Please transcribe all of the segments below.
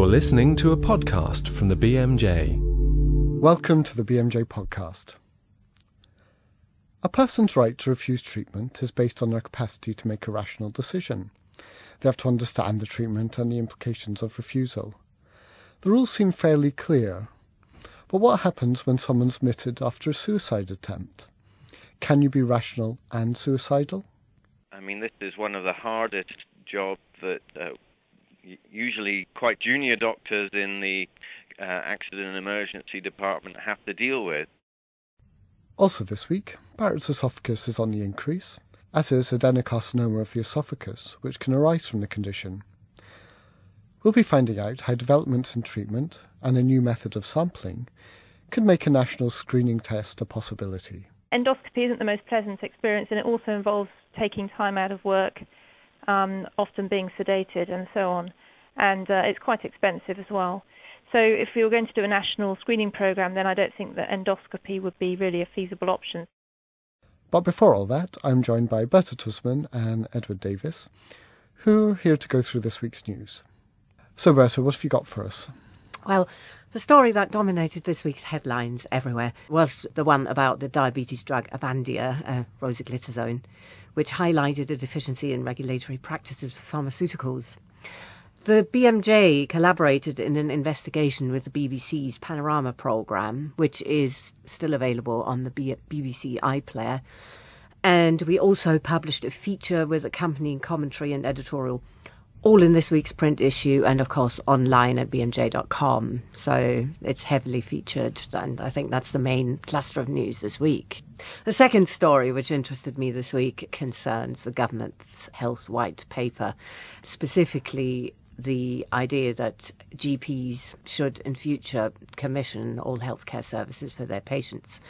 You're listening to a podcast from the BMJ. Welcome to the BMJ podcast. A person's right to refuse treatment is based on their capacity to make a rational decision. They have to understand the treatment and the implications of refusal. The rules seem fairly clear, but what happens when someone's admitted after a suicide attempt? Can you be rational and suicidal? I mean, this is one of the hardest jobs that uh, usually quite junior doctors in the uh, accident and emergency department have to deal with. Also this week, Barrett's esophagus is on the increase, as is adenocarcinoma of the esophagus, which can arise from the condition. We'll be finding out how developments in treatment and a new method of sampling could make a national screening test a possibility. Endoscopy isn't the most pleasant experience, and it also involves taking time out of work um, often being sedated and so on. And uh, it's quite expensive as well. So if we were going to do a national screening program, then I don't think that endoscopy would be really a feasible option. But before all that, I'm joined by Berta Tusman and Edward Davis, who are here to go through this week's news. So, Berta, what have you got for us? Well, the story that dominated this week's headlines everywhere was the one about the diabetes drug Avandia, uh, rosiglitazone, which highlighted a deficiency in regulatory practices for pharmaceuticals. The BMJ collaborated in an investigation with the BBC's Panorama programme, which is still available on the BBC iPlayer. And we also published a feature with accompanying commentary and editorial all in this week's print issue and of course online at bmj.com. So it's heavily featured and I think that's the main cluster of news this week. The second story which interested me this week concerns the government's health white paper, specifically the idea that GPs should in future commission all healthcare services for their patients.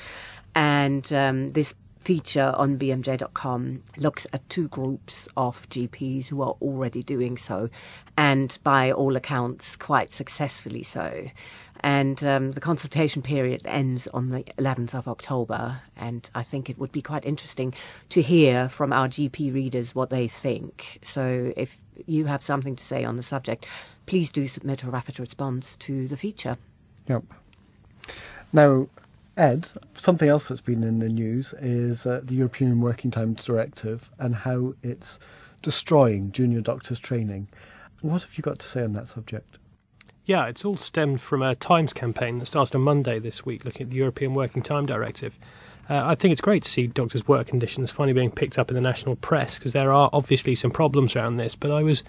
And um, this feature on bmj.com looks at two groups of GPs who are already doing so, and by all accounts, quite successfully so. And um, the consultation period ends on the 11th of October, and I think it would be quite interesting to hear from our GP readers what they think. So if you have something to say on the subject, please do submit a rapid response to the feature. Yep. Now, Ed, something else that's been in the news is uh, the European Working Time Directive and how it's destroying junior doctors' training. What have you got to say on that subject? Yeah, it's all stemmed from a Times campaign that started on Monday this week looking at the European Working Time Directive. Uh, I think it's great to see doctors' work conditions finally being picked up in the national press because there are obviously some problems around this, but I was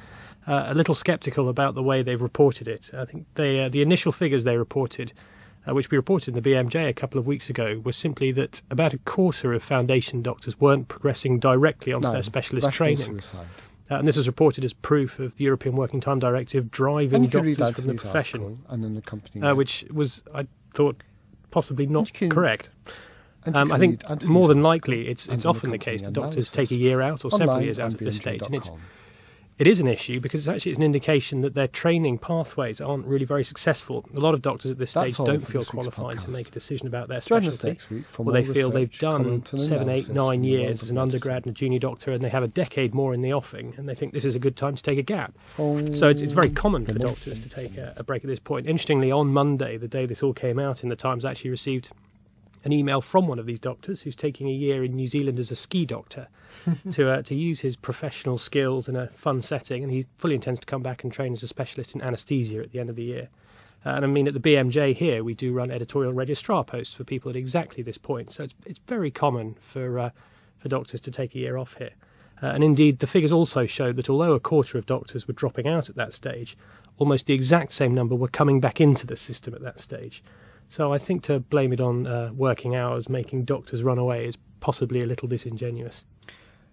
uh, a little sceptical about the way they've reported it. I think they, uh, the initial figures they reported uh, which we reported in the BMJ a couple of weeks ago, was simply that about a quarter of foundation doctors weren't progressing directly onto no, their specialist training. Uh, and this is reported as proof of the European Working Time Directive driving doctors from the profession, and then the uh, which was, I thought, possibly not can, correct. Um, I think more than likely it's it's often the case that doctors take a year out or several years out at this stage, and it's it is an issue because it's actually it's an indication that their training pathways aren't really very successful. A lot of doctors at this That's stage don't feel qualified to make a decision about their specialty. Well, they feel they've done seven, eight, nine years as an undergrad and a junior doctor, and they have a decade more in the offing, and they think this is a good time to take a gap. Oh, so it's, it's very common for doctors to take a, a break at this point. Interestingly, on Monday, the day this all came out in the Times, I actually received an email from one of these doctors who's taking a year in New Zealand as a ski doctor to uh, to use his professional skills in a fun setting, and he fully intends to come back and train as a specialist in anaesthesia at the end of the year. Uh, and I mean, at the BMJ here, we do run editorial registrar posts for people at exactly this point, so it's it's very common for uh, for doctors to take a year off here. Uh, and indeed, the figures also showed that although a quarter of doctors were dropping out at that stage, almost the exact same number were coming back into the system at that stage. So I think to blame it on uh, working hours making doctors run away is possibly a little disingenuous.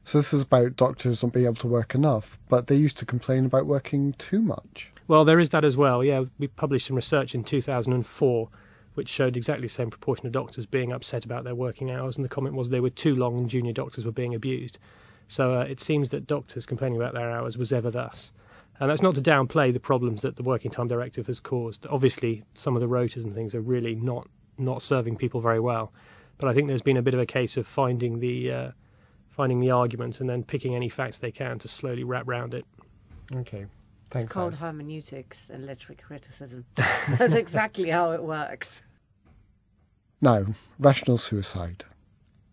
So this is about doctors not being able to work enough, but they used to complain about working too much. Well, there is that as well. Yeah, we published some research in 2004 which showed exactly the same proportion of doctors being upset about their working hours, and the comment was they were too long and junior doctors were being abused. So uh, it seems that doctors complaining about their hours was ever thus. And that's not to downplay the problems that the Working Time Directive has caused. Obviously, some of the rotas and things are really not not serving people very well. But I think there's been a bit of a case of finding the uh, finding the argument and then picking any facts they can to slowly wrap round it. Okay. Thanks, it's called Anne. hermeneutics and literary criticism. That's exactly how it works. Now, rational suicide.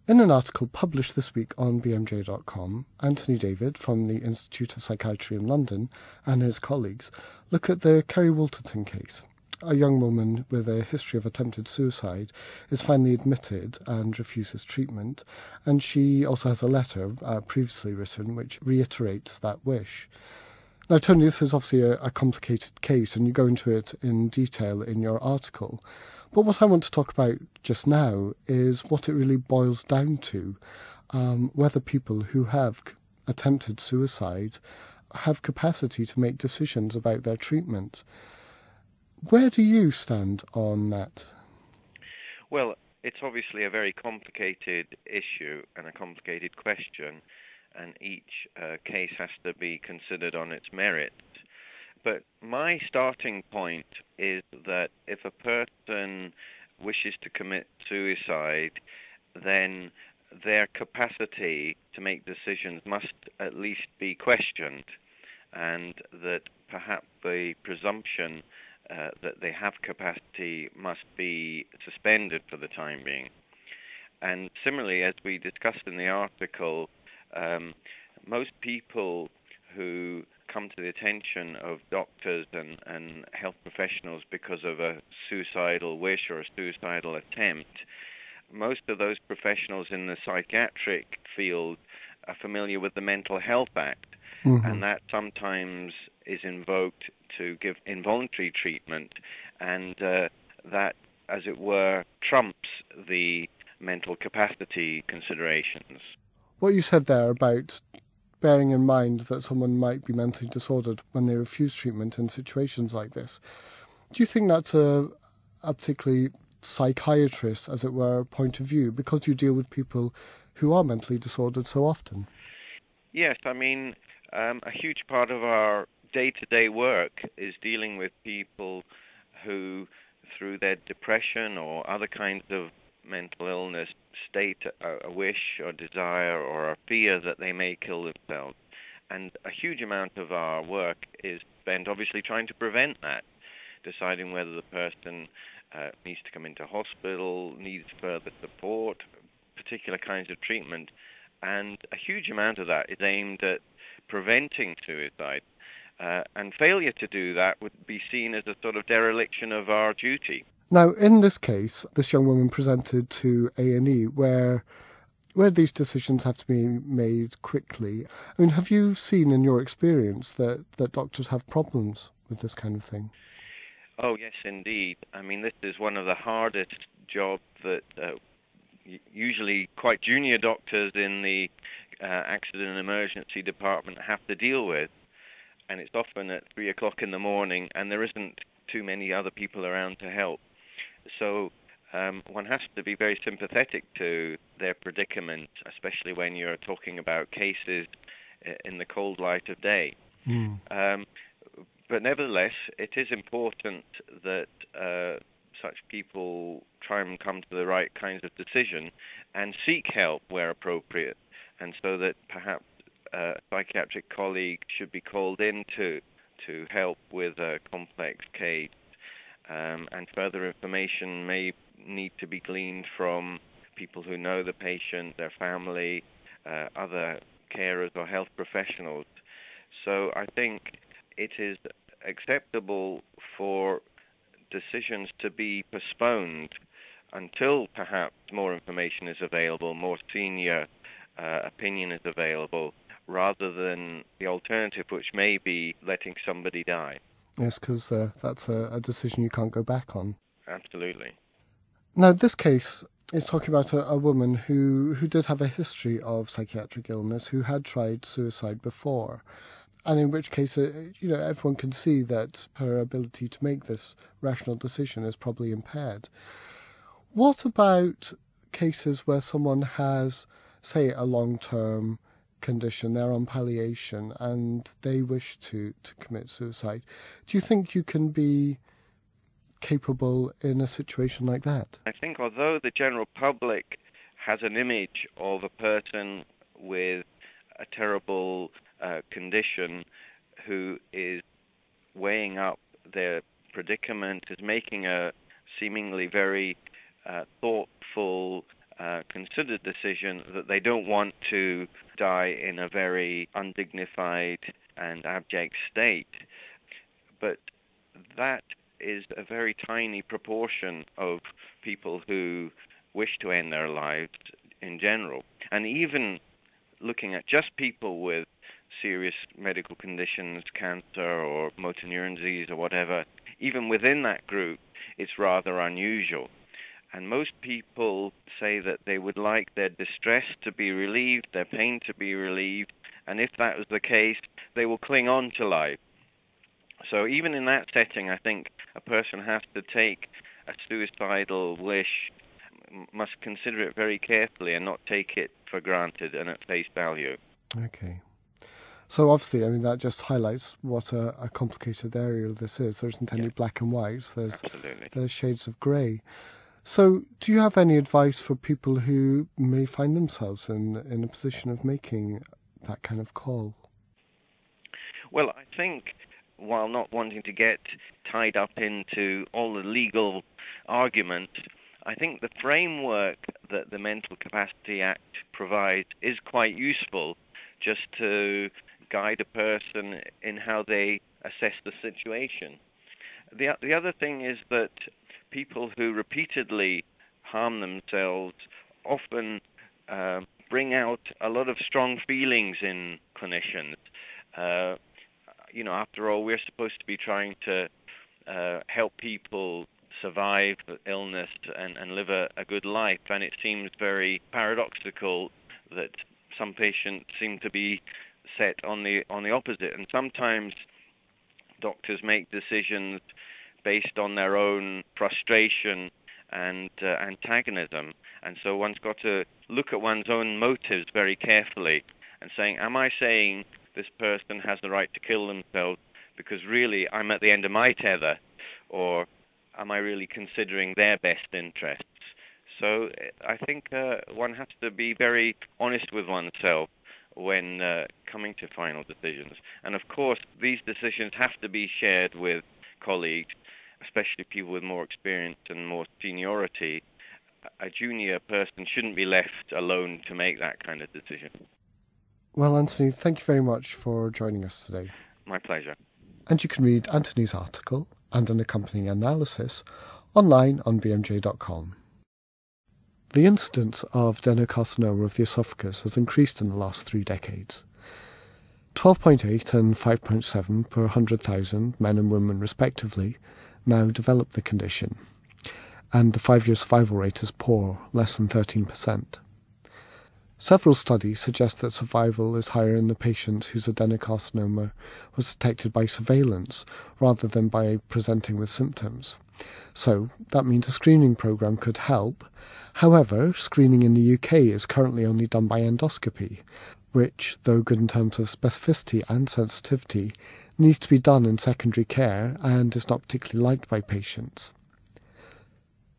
In an article published this week on BMJ.com, Anthony David from the Institute of Psychiatry in London and his colleagues look at the Kerrie Wooltorton case. A young woman with a history of attempted suicide is finally admitted and refuses treatment, and she also has a letter uh, previously written which reiterates that wish. Now, Tony, this is obviously a, a complicated case, and you go into it in detail in your article. But what I want to talk about just now is what it really boils down to um, whether people who have attempted suicide have capacity to make decisions about their treatment. Where do you stand on that? Well, it's obviously a very complicated issue and a complicated question, and each uh, case has to be considered on its merits. But my starting point is that if a person wishes to commit suicide, then their capacity to make decisions must at least be questioned, and that perhaps the presumption uh, that they have capacity must be suspended for the time being. And similarly, as we discussed in the article, um, most people who come to the attention of doctors and, and health professionals because of a suicidal wish or a suicidal attempt, most of those professionals in the psychiatric field are familiar with the Mental Health Act, mm-hmm. and that sometimes is invoked to give involuntary treatment, and uh, that, as it were, trumps the mental capacity considerations. What you said there about bearing in mind that someone might be mentally disordered when they refuse treatment in situations like this. Do you think that's a, a particularly psychiatrist, as it were, point of view because you deal with people who are mentally disordered so often? Yes, I mean, um, a huge part of our day to day work is dealing with people who, through their depression or other kinds of mental illness state a, a wish or desire or a fear that they may kill themselves. And a huge amount of our work is spent obviously trying to prevent that, deciding whether the person uh, needs to come into hospital, needs further support, particular kinds of treatment. And a huge amount of that is aimed at preventing suicide. Uh, and failure to do that would be seen as a sort of dereliction of our duty. Now, in this case, this young woman presented to A&E where where these decisions have to be made quickly. I mean, have you seen in your experience that, that doctors have problems with this kind of thing? Oh, yes, indeed. I mean, this is one of the hardest jobs that uh, usually quite junior doctors in the uh, accident and emergency department have to deal with. And it's often at three o'clock in the morning, and there isn't too many other people around to help. So um, one has to be very sympathetic to their predicament, especially when you're talking about cases in the cold light of day. Mm. Um, but nevertheless, it is important that uh, such people try and come to the right kinds of decision and seek help where appropriate, and so that perhaps uh, a psychiatric colleague should be called in to to help with a complex case um, and further information may need to be gleaned from people who know the patient, their family, uh, other carers or health professionals. So I think it is acceptable for decisions to be postponed until perhaps more information is available, more senior uh, opinion is available, rather than the alternative, which may be letting somebody die. Yes, because uh, that's a, a, decision you can't go back on. Absolutely. Now, this case is talking about a, a, woman who, who did have a history of psychiatric illness, who had tried suicide before, and in which case, uh, you know, everyone can see that her ability to make this rational decision is probably impaired. What about cases where someone has, say, a long-term condition, they're on palliation, and they wish to, to commit suicide. Do you think you can be capable in a situation like that? I think although the general public has an image of a person with a terrible uh, condition who is weighing up their predicament, is making a seemingly very uh, thoughtful, uh, considered decision that they don't want to die in a very undignified and abject state. But that is a very tiny proportion of people who wish to end their lives in general. And even looking at just people with serious medical conditions, cancer or motor neuron disease or whatever, even within that group, it's rather unusual. And most people say that they would like their distress to be relieved, their pain to be relieved, and if that was the case, they will cling on to life. So even in that setting, I think a person has to take a suicidal wish, must consider it very carefully and not take it for granted and at face value. Okay. So obviously, I mean that just highlights what a, a complicated area this is. There isn't any yeah. black and white. There's Absolutely. there's shades of grey. So, do you have any advice for people who may find themselves in in a position of making that kind of call? Well, I think while not wanting to get tied up into all the legal arguments, I think the framework that the Mental Capacity Act provides is quite useful just to guide a person in how they assess the situation. The, the other thing is that people who repeatedly harm themselves often uh, bring out a lot of strong feelings in clinicians. Uh, you know, after all, we're supposed to be trying to uh, help people survive illness and, and live a, a good life, and it seems very paradoxical that some patients seem to be set on the on the opposite, and sometimes doctors make decisions based on their own frustration and uh, antagonism, and so one's got to look at one's own motives very carefully and saying, am I saying this person has the right to kill themselves because really I'm at the end of my tether, or am I really considering their best interests? So I think uh, one has to be very honest with oneself when uh, coming to final decisions. And of course, these decisions have to be shared with colleagues, especially people with more experience and more seniority. A junior person shouldn't be left alone to make that kind of decision. Well, Anthony, thank you very much for joining us today. My pleasure. And you can read Anthony's article and an accompanying analysis online on bmj.com. The incidence of adenocarcinoma of the esophagus has increased in the last three decades. 12.8 and 5.7 per 100,000 men and women respectively now develop the condition, and the five-year survival rate is poor, less than 13%. Several studies suggest that survival is higher in the patients whose adenocarcinoma was detected by surveillance rather than by presenting with symptoms. So that means a screening program could help. However, screening in the UK is currently only done by endoscopy, which, though good in terms of specificity and sensitivity, needs to be done in secondary care and is not particularly liked by patients.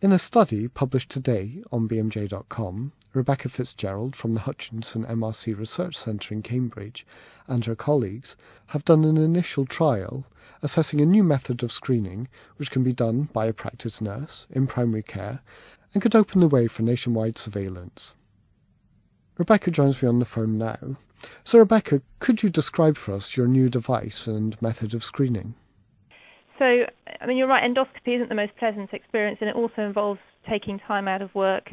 In a study published today on bmj.com, Rebecca Fitzgerald from the Hutchison MRC Research Centre in Cambridge and her colleagues have done an initial trial assessing a new method of screening which can be done by a practice nurse in primary care and could open the way for nationwide surveillance. Rebecca joins me on the phone now. So, Rebecca, could you describe for us your new device and method of screening? So, I mean, you're right, endoscopy isn't the most pleasant experience, and it also involves taking time out of work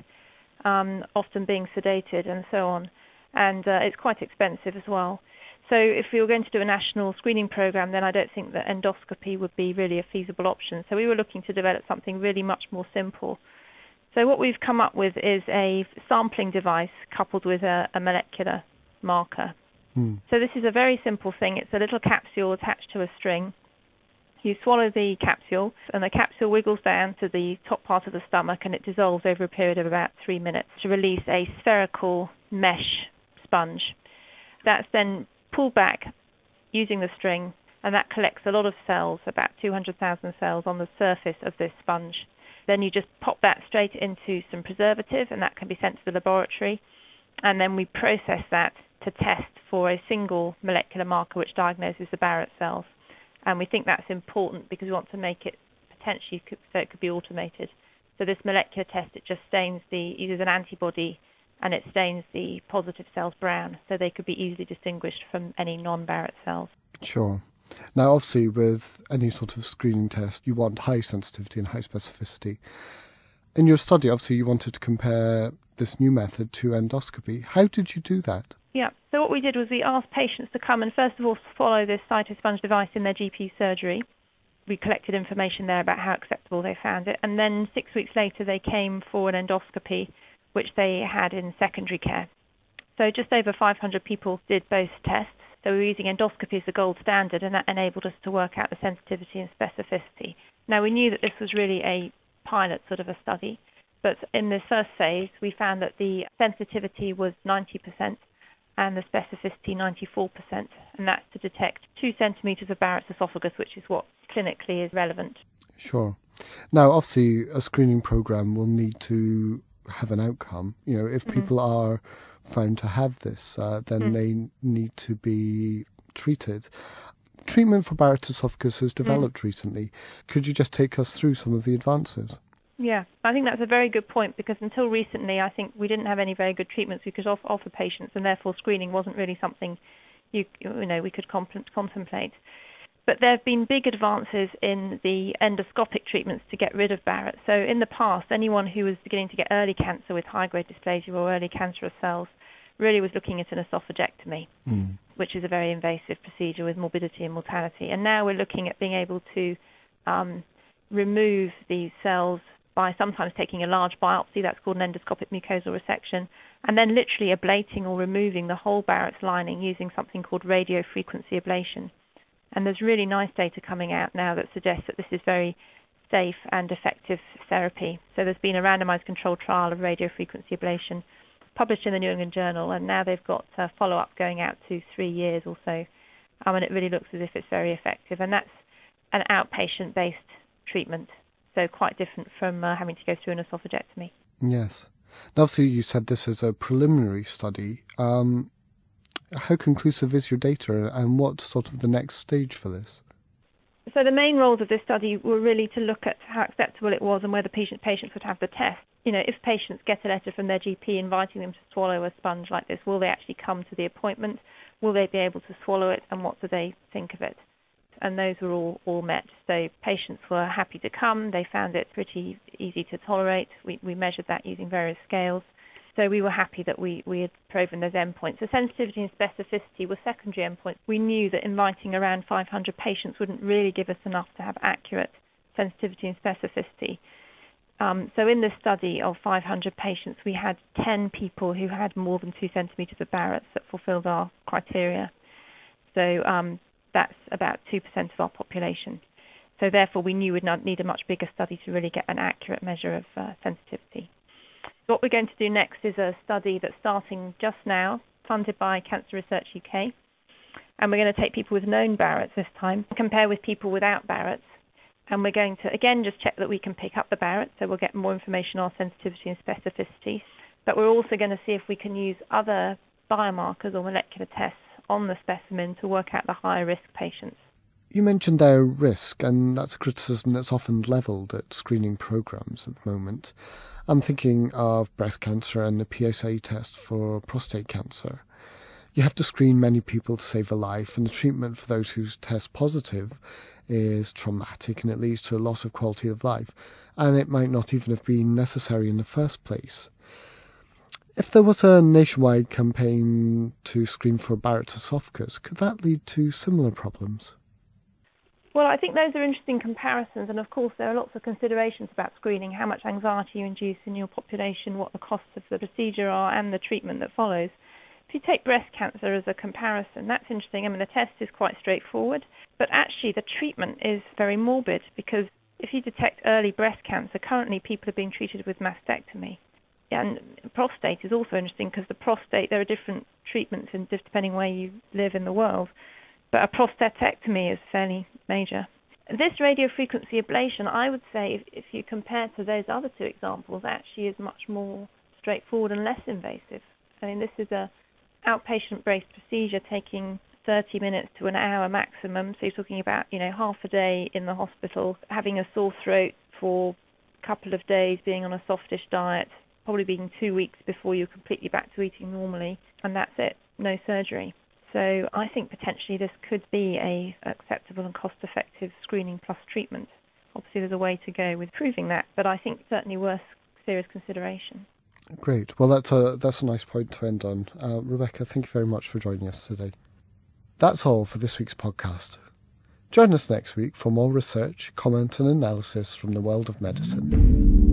um, often being sedated and so on. And uh, it's quite expensive as well. So if we were going to do a national screening program, then I don't think that endoscopy would be really a feasible option. So we were looking to develop something really much more simple. So what we've come up with is a sampling device coupled with a, a molecular marker. Hmm. So this is a very simple thing. It's a little capsule attached to a string you swallow the capsule, and the capsule wiggles down to the top part of the stomach, and it dissolves over a period of about three minutes to release a spherical mesh sponge. That's then pulled back using the string, and that collects a lot of cells, about 200,000 cells, on the surface of this sponge. Then you just pop that straight into some preservative, and that can be sent to the laboratory. And then we process that to test for a single molecular marker which diagnoses the Barrett cells And we think that's important because we want to make it potentially so it could be automated. So this molecular test, it just stains the, uses an antibody and it stains the positive cells brown, so they could be easily distinguished from any non-Barrett cells. Sure. Now, obviously, with any sort of screening test, you want high sensitivity and high specificity. In your study, obviously, you wanted to compare this new method to endoscopy. How did you do that? Yeah, so what we did was we asked patients to come and first of all follow this cytosponge device in their GP surgery. We collected information there about how acceptable they found it, and then six weeks later they came for an endoscopy, which they had in secondary care. So just over 500 people did both tests. So we were using endoscopy as the gold standard, and that enabled us to work out the sensitivity and specificity. Now we knew that this was really a pilot sort of a study, but in the first phase we found that the sensitivity was 90% and the specificity 94%, and that's to detect two centimetres of Barrett's esophagus, which is what clinically is relevant. Sure. Now, obviously, a screening program will need to have an outcome. You know, if mm-hmm. people are found to have this, uh, then mm. they need to be treated. Treatment for Barrett's esophagus has developed mm. recently. Could you just take us through some of the advances? Yeah, I think that's a very good point because until recently, I think we didn't have any very good treatments we could off- offer patients, and therefore screening wasn't really something you you know we could contemplate. But there have been big advances in the endoscopic treatments to get rid of Barrett. So in the past, anyone who was beginning to get early cancer with high-grade dysplasia or early cancerous cells really was looking at an esophagectomy, mm. which is a very invasive procedure with morbidity and mortality. And now we're looking at being able to um, remove these cells by sometimes taking a large biopsy, that's called an endoscopic mucosal resection, and then literally ablating or removing the whole Barrett's lining using something called radiofrequency ablation. And there's really nice data coming out now that suggests that this is very safe and effective therapy. So there's been a randomized controlled trial of radiofrequency ablation published in the New England Journal, and now they've got uh, follow-up going out to three years or so, um, and it really looks as if it's very effective. And that's an outpatient-based treatment, so quite different from uh, having to go through an esophagectomy. Yes. Now, obviously, you said this is a preliminary study. Um, how conclusive is your data, and what's sort of the next stage for this? So the main roles of this study were really to look at how acceptable it was and whether patient, patients would have the test. You know, if patients get a letter from their GP inviting them to swallow a sponge like this, will they actually come to the appointment? Will they be able to swallow it, and what do they think of it? And those were all, all met. So patients were happy to come. They found it pretty easy to tolerate. We, we measured that using various scales. So we were happy that we, we had proven those endpoints. The sensitivity and specificity were secondary endpoints. We knew that inviting around 500 patients wouldn't really give us enough to have accurate sensitivity and specificity. Um, so in this study of 500 patients, we had 10 people who had more than 2 centimetres of Barrett's that fulfilled our criteria. So um, that's about 2% of our population. So therefore, we knew we'd need a much bigger study to really get an accurate measure of uh, sensitivity. What we're going to do next is a study that's starting just now, funded by Cancer Research UK. And we're going to take people with known Barrett's this time, compare with people without Barrett's. And we're going to, again, just check that we can pick up the Barrett, so we'll get more information on our sensitivity and specificity. But we're also going to see if we can use other biomarkers or molecular tests on the specimen to work out the higher risk patients. You mentioned their risk, and that's a criticism that's often levelled at screening programs at the moment. I'm thinking of breast cancer and the PSA test for prostate cancer. You have to screen many people to save a life, and the treatment for those who test positive is traumatic and it leads to a loss of quality of life, and it might not even have been necessary in the first place. If there was a nationwide campaign to screen for Barrett's esophagus, could that lead to similar problems? Well, I think those are interesting comparisons, and of course, there are lots of considerations about screening how much anxiety you induce in your population, what the costs of the procedure are, and the treatment that follows. If you take breast cancer as a comparison, that's interesting. I mean, the test is quite straightforward, but actually, the treatment is very morbid because if you detect early breast cancer, currently people are being treated with mastectomy. And prostate is also interesting because the prostate, there are different treatments in, depending where you live in the world but a prostatectomy is fairly major. This radiofrequency ablation, I would say, if, if you compare to those other two examples, actually is much more straightforward and less invasive. I mean, this is a outpatient-based procedure taking 30 minutes to an hour maximum. So you're talking about, you know, half a day in the hospital, having a sore throat for a couple of days, being on a softish diet, probably being two weeks before you're completely back to eating normally, and that's it, no surgery. So I think potentially this could be a acceptable and cost-effective screening plus treatment. Obviously, there's a way to go with proving that, but I think certainly worth serious consideration. Great. Well, that's a that's a nice point to end on. Uh, Rebecca, thank you very much for joining us today. That's all for this week's podcast. Join us next week for more research, comment, and analysis from the world of medicine.